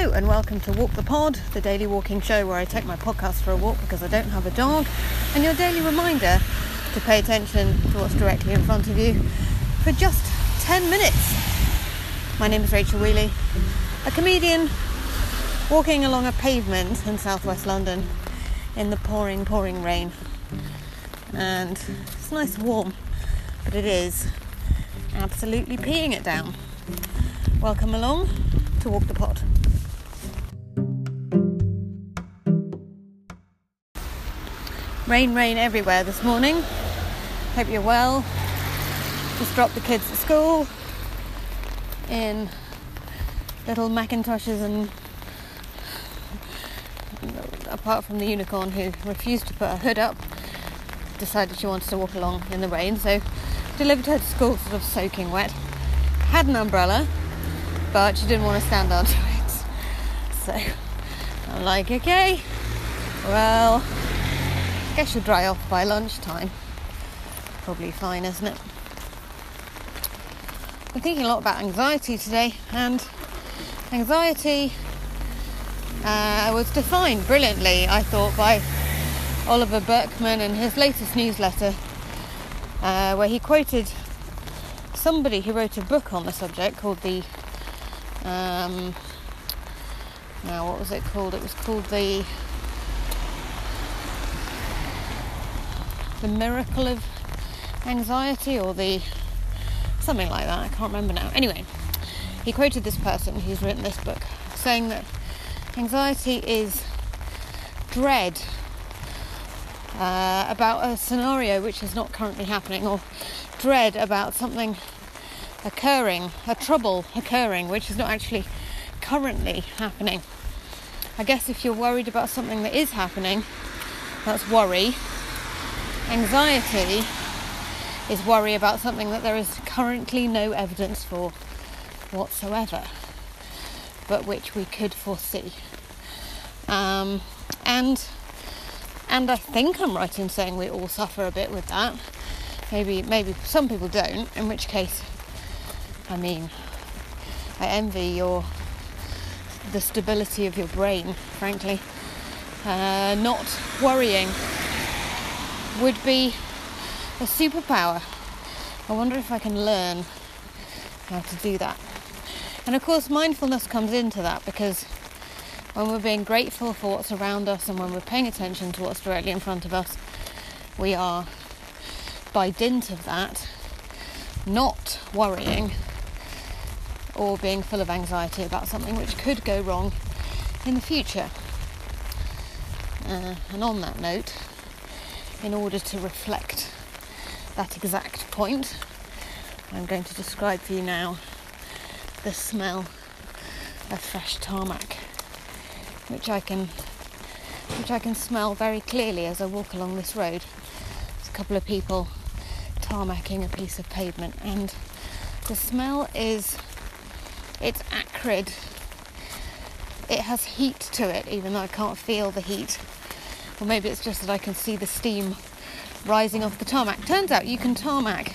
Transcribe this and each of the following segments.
Hello, and welcome to Walk the Pod, the daily walking show where I take my podcast for a walk because I don't have a dog, and your daily reminder to pay attention to what's directly in front of you for just 10 minutes. My name is Rachel Wheeley, a comedian walking along a pavement in southwest London in the pouring, pouring rain. And it's nice and warm, but it is absolutely peeing it down. Welcome along to Walk the Pod. Rain, rain everywhere this morning. Hope you're well. Just dropped the kids at school in little Macintoshes and apart from the unicorn who refused to put her hood up, decided she wanted to walk along in the rain, so delivered her to school sort of soaking wet. Had an umbrella, but she didn't want to stand under it. So I'm like, okay, well, guess she'll dry off by lunchtime. Probably fine, isn't it? I'm thinking a lot about anxiety today, and anxiety uh, was defined brilliantly, I thought, by Oliver Burkeman in his latest newsletter, uh, where he quoted somebody who wrote a book on the subject called the. Um, now, what was it called? It was called the. The Miracle of Anxiety, or the. something like that, I can't remember now. Anyway, he quoted this person who's written this book saying that anxiety is dread uh, about a scenario which is not currently happening, or dread about something occurring, a trouble occurring which is not actually currently happening. I guess if you're worried about something that is happening, that's worry. Anxiety is worry about something that there is currently no evidence for whatsoever, but which we could foresee. Um, and and I think I'm right in saying we all suffer a bit with that. Maybe maybe some people don't, in which case I mean I envy your the stability of your brain, frankly. Uh, not worrying would be a superpower. I wonder if I can learn how to do that. And of course, mindfulness comes into that because when we're being grateful for what's around us and when we're paying attention to what's directly in front of us, we are, by dint of that, not worrying or being full of anxiety about something which could go wrong in the future. Uh, and on that note, in order to reflect that exact point, I'm going to describe for you now the smell of fresh tarmac which I can which I can smell very clearly as I walk along this road. There's a couple of people tarmacking a piece of pavement and the smell is it's acrid. It has heat to it even though I can't feel the heat. Or maybe it's just that I can see the steam rising off the tarmac. Turns out you can tarmac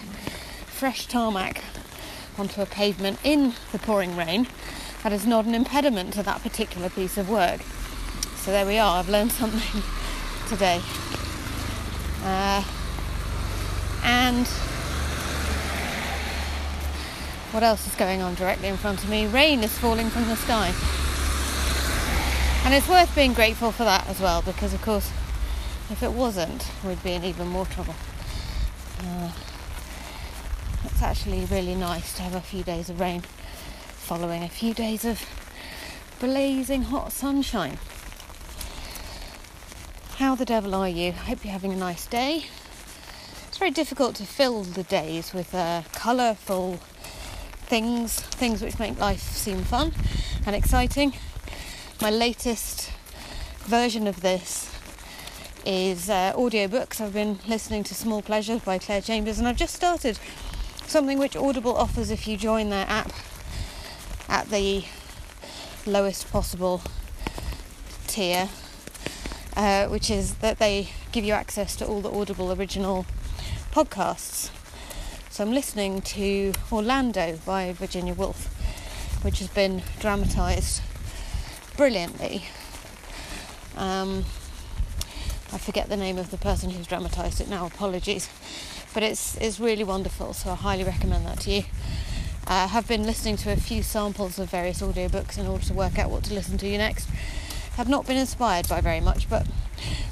fresh tarmac onto a pavement in the pouring rain that is not an impediment to that particular piece of work. So there we are, I've learned something today. Uh, and what else is going on directly in front of me? Rain is falling from the sky. And it's worth being grateful for that as well, because of course, if it wasn't, we'd be in even more trouble. Uh, it's actually really nice to have a few days of rain following a few days of blazing hot sunshine. How the devil are you? I hope you're having a nice day. It's very difficult to fill the days with uh, colourful things, things which make life seem fun and exciting. My latest version of this is uh, audiobooks. I've been listening to Small Pleasures by Clare Chambers, and I've just started something which Audible offers if you join their app at the lowest possible tier, uh, which is that they give you access to all the Audible original podcasts. So I'm listening to Orlando by Virginia Woolf, which has been dramatised brilliantly. Um, I forget the name of the person who's dramatised it now. Apologies, but it's it's really wonderful. So I highly recommend that to you. I have been listening to a few samples of various audiobooks in order to work out what to listen to you next. Have not been inspired by very much, but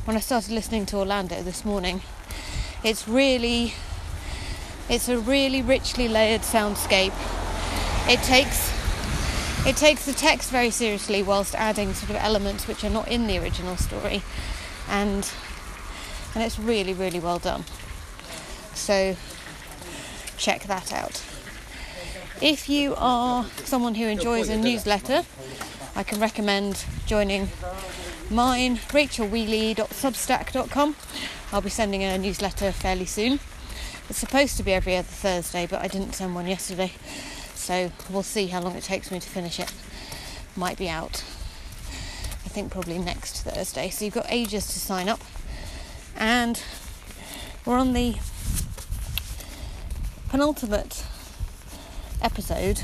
when I started listening to Orlando this morning, it's really it's a really richly layered soundscape. It takes it takes the text very seriously whilst adding sort of elements which are not in the original story. And and it's really really well done. So check that out. If you are someone who enjoys a newsletter i can recommend joining mine rachelwheeley.substack.com i'll be sending a newsletter fairly soon. It's supposed to be every other thursday but i didn't send one yesterday so we'll see how long it takes me to finish it. Might be out. I think probably next Thursday. So you've got ages to sign up. And we're on the penultimate episode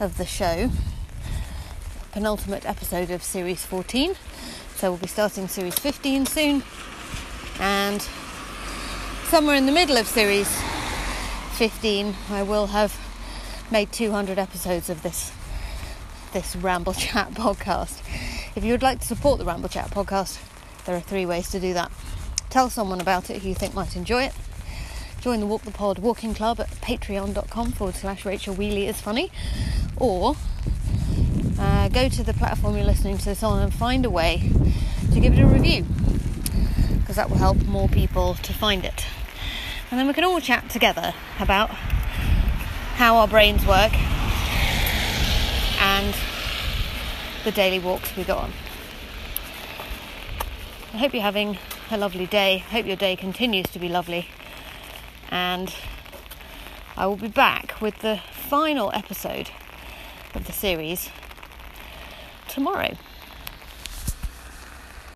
of the show, penultimate episode of series 14. So we'll be starting series 15 soon. And somewhere in the middle of series 15, I will have made 200 episodes of this this Ramble Chat podcast. If you would like to support the Ramble Chat podcast, there are three ways to do that. Tell someone about it who you think might enjoy it. Join the Walk the Pod Walking Club at patreon.com forward slash Rachel Wheeley is funny. Or uh, go to the platform you're listening to this on and find a way to give it a review because that will help more people to find it. And then we can all chat together about how our brains work and the daily walks we go on. I hope you're having a lovely day. I hope your day continues to be lovely. And I will be back with the final episode of the series tomorrow.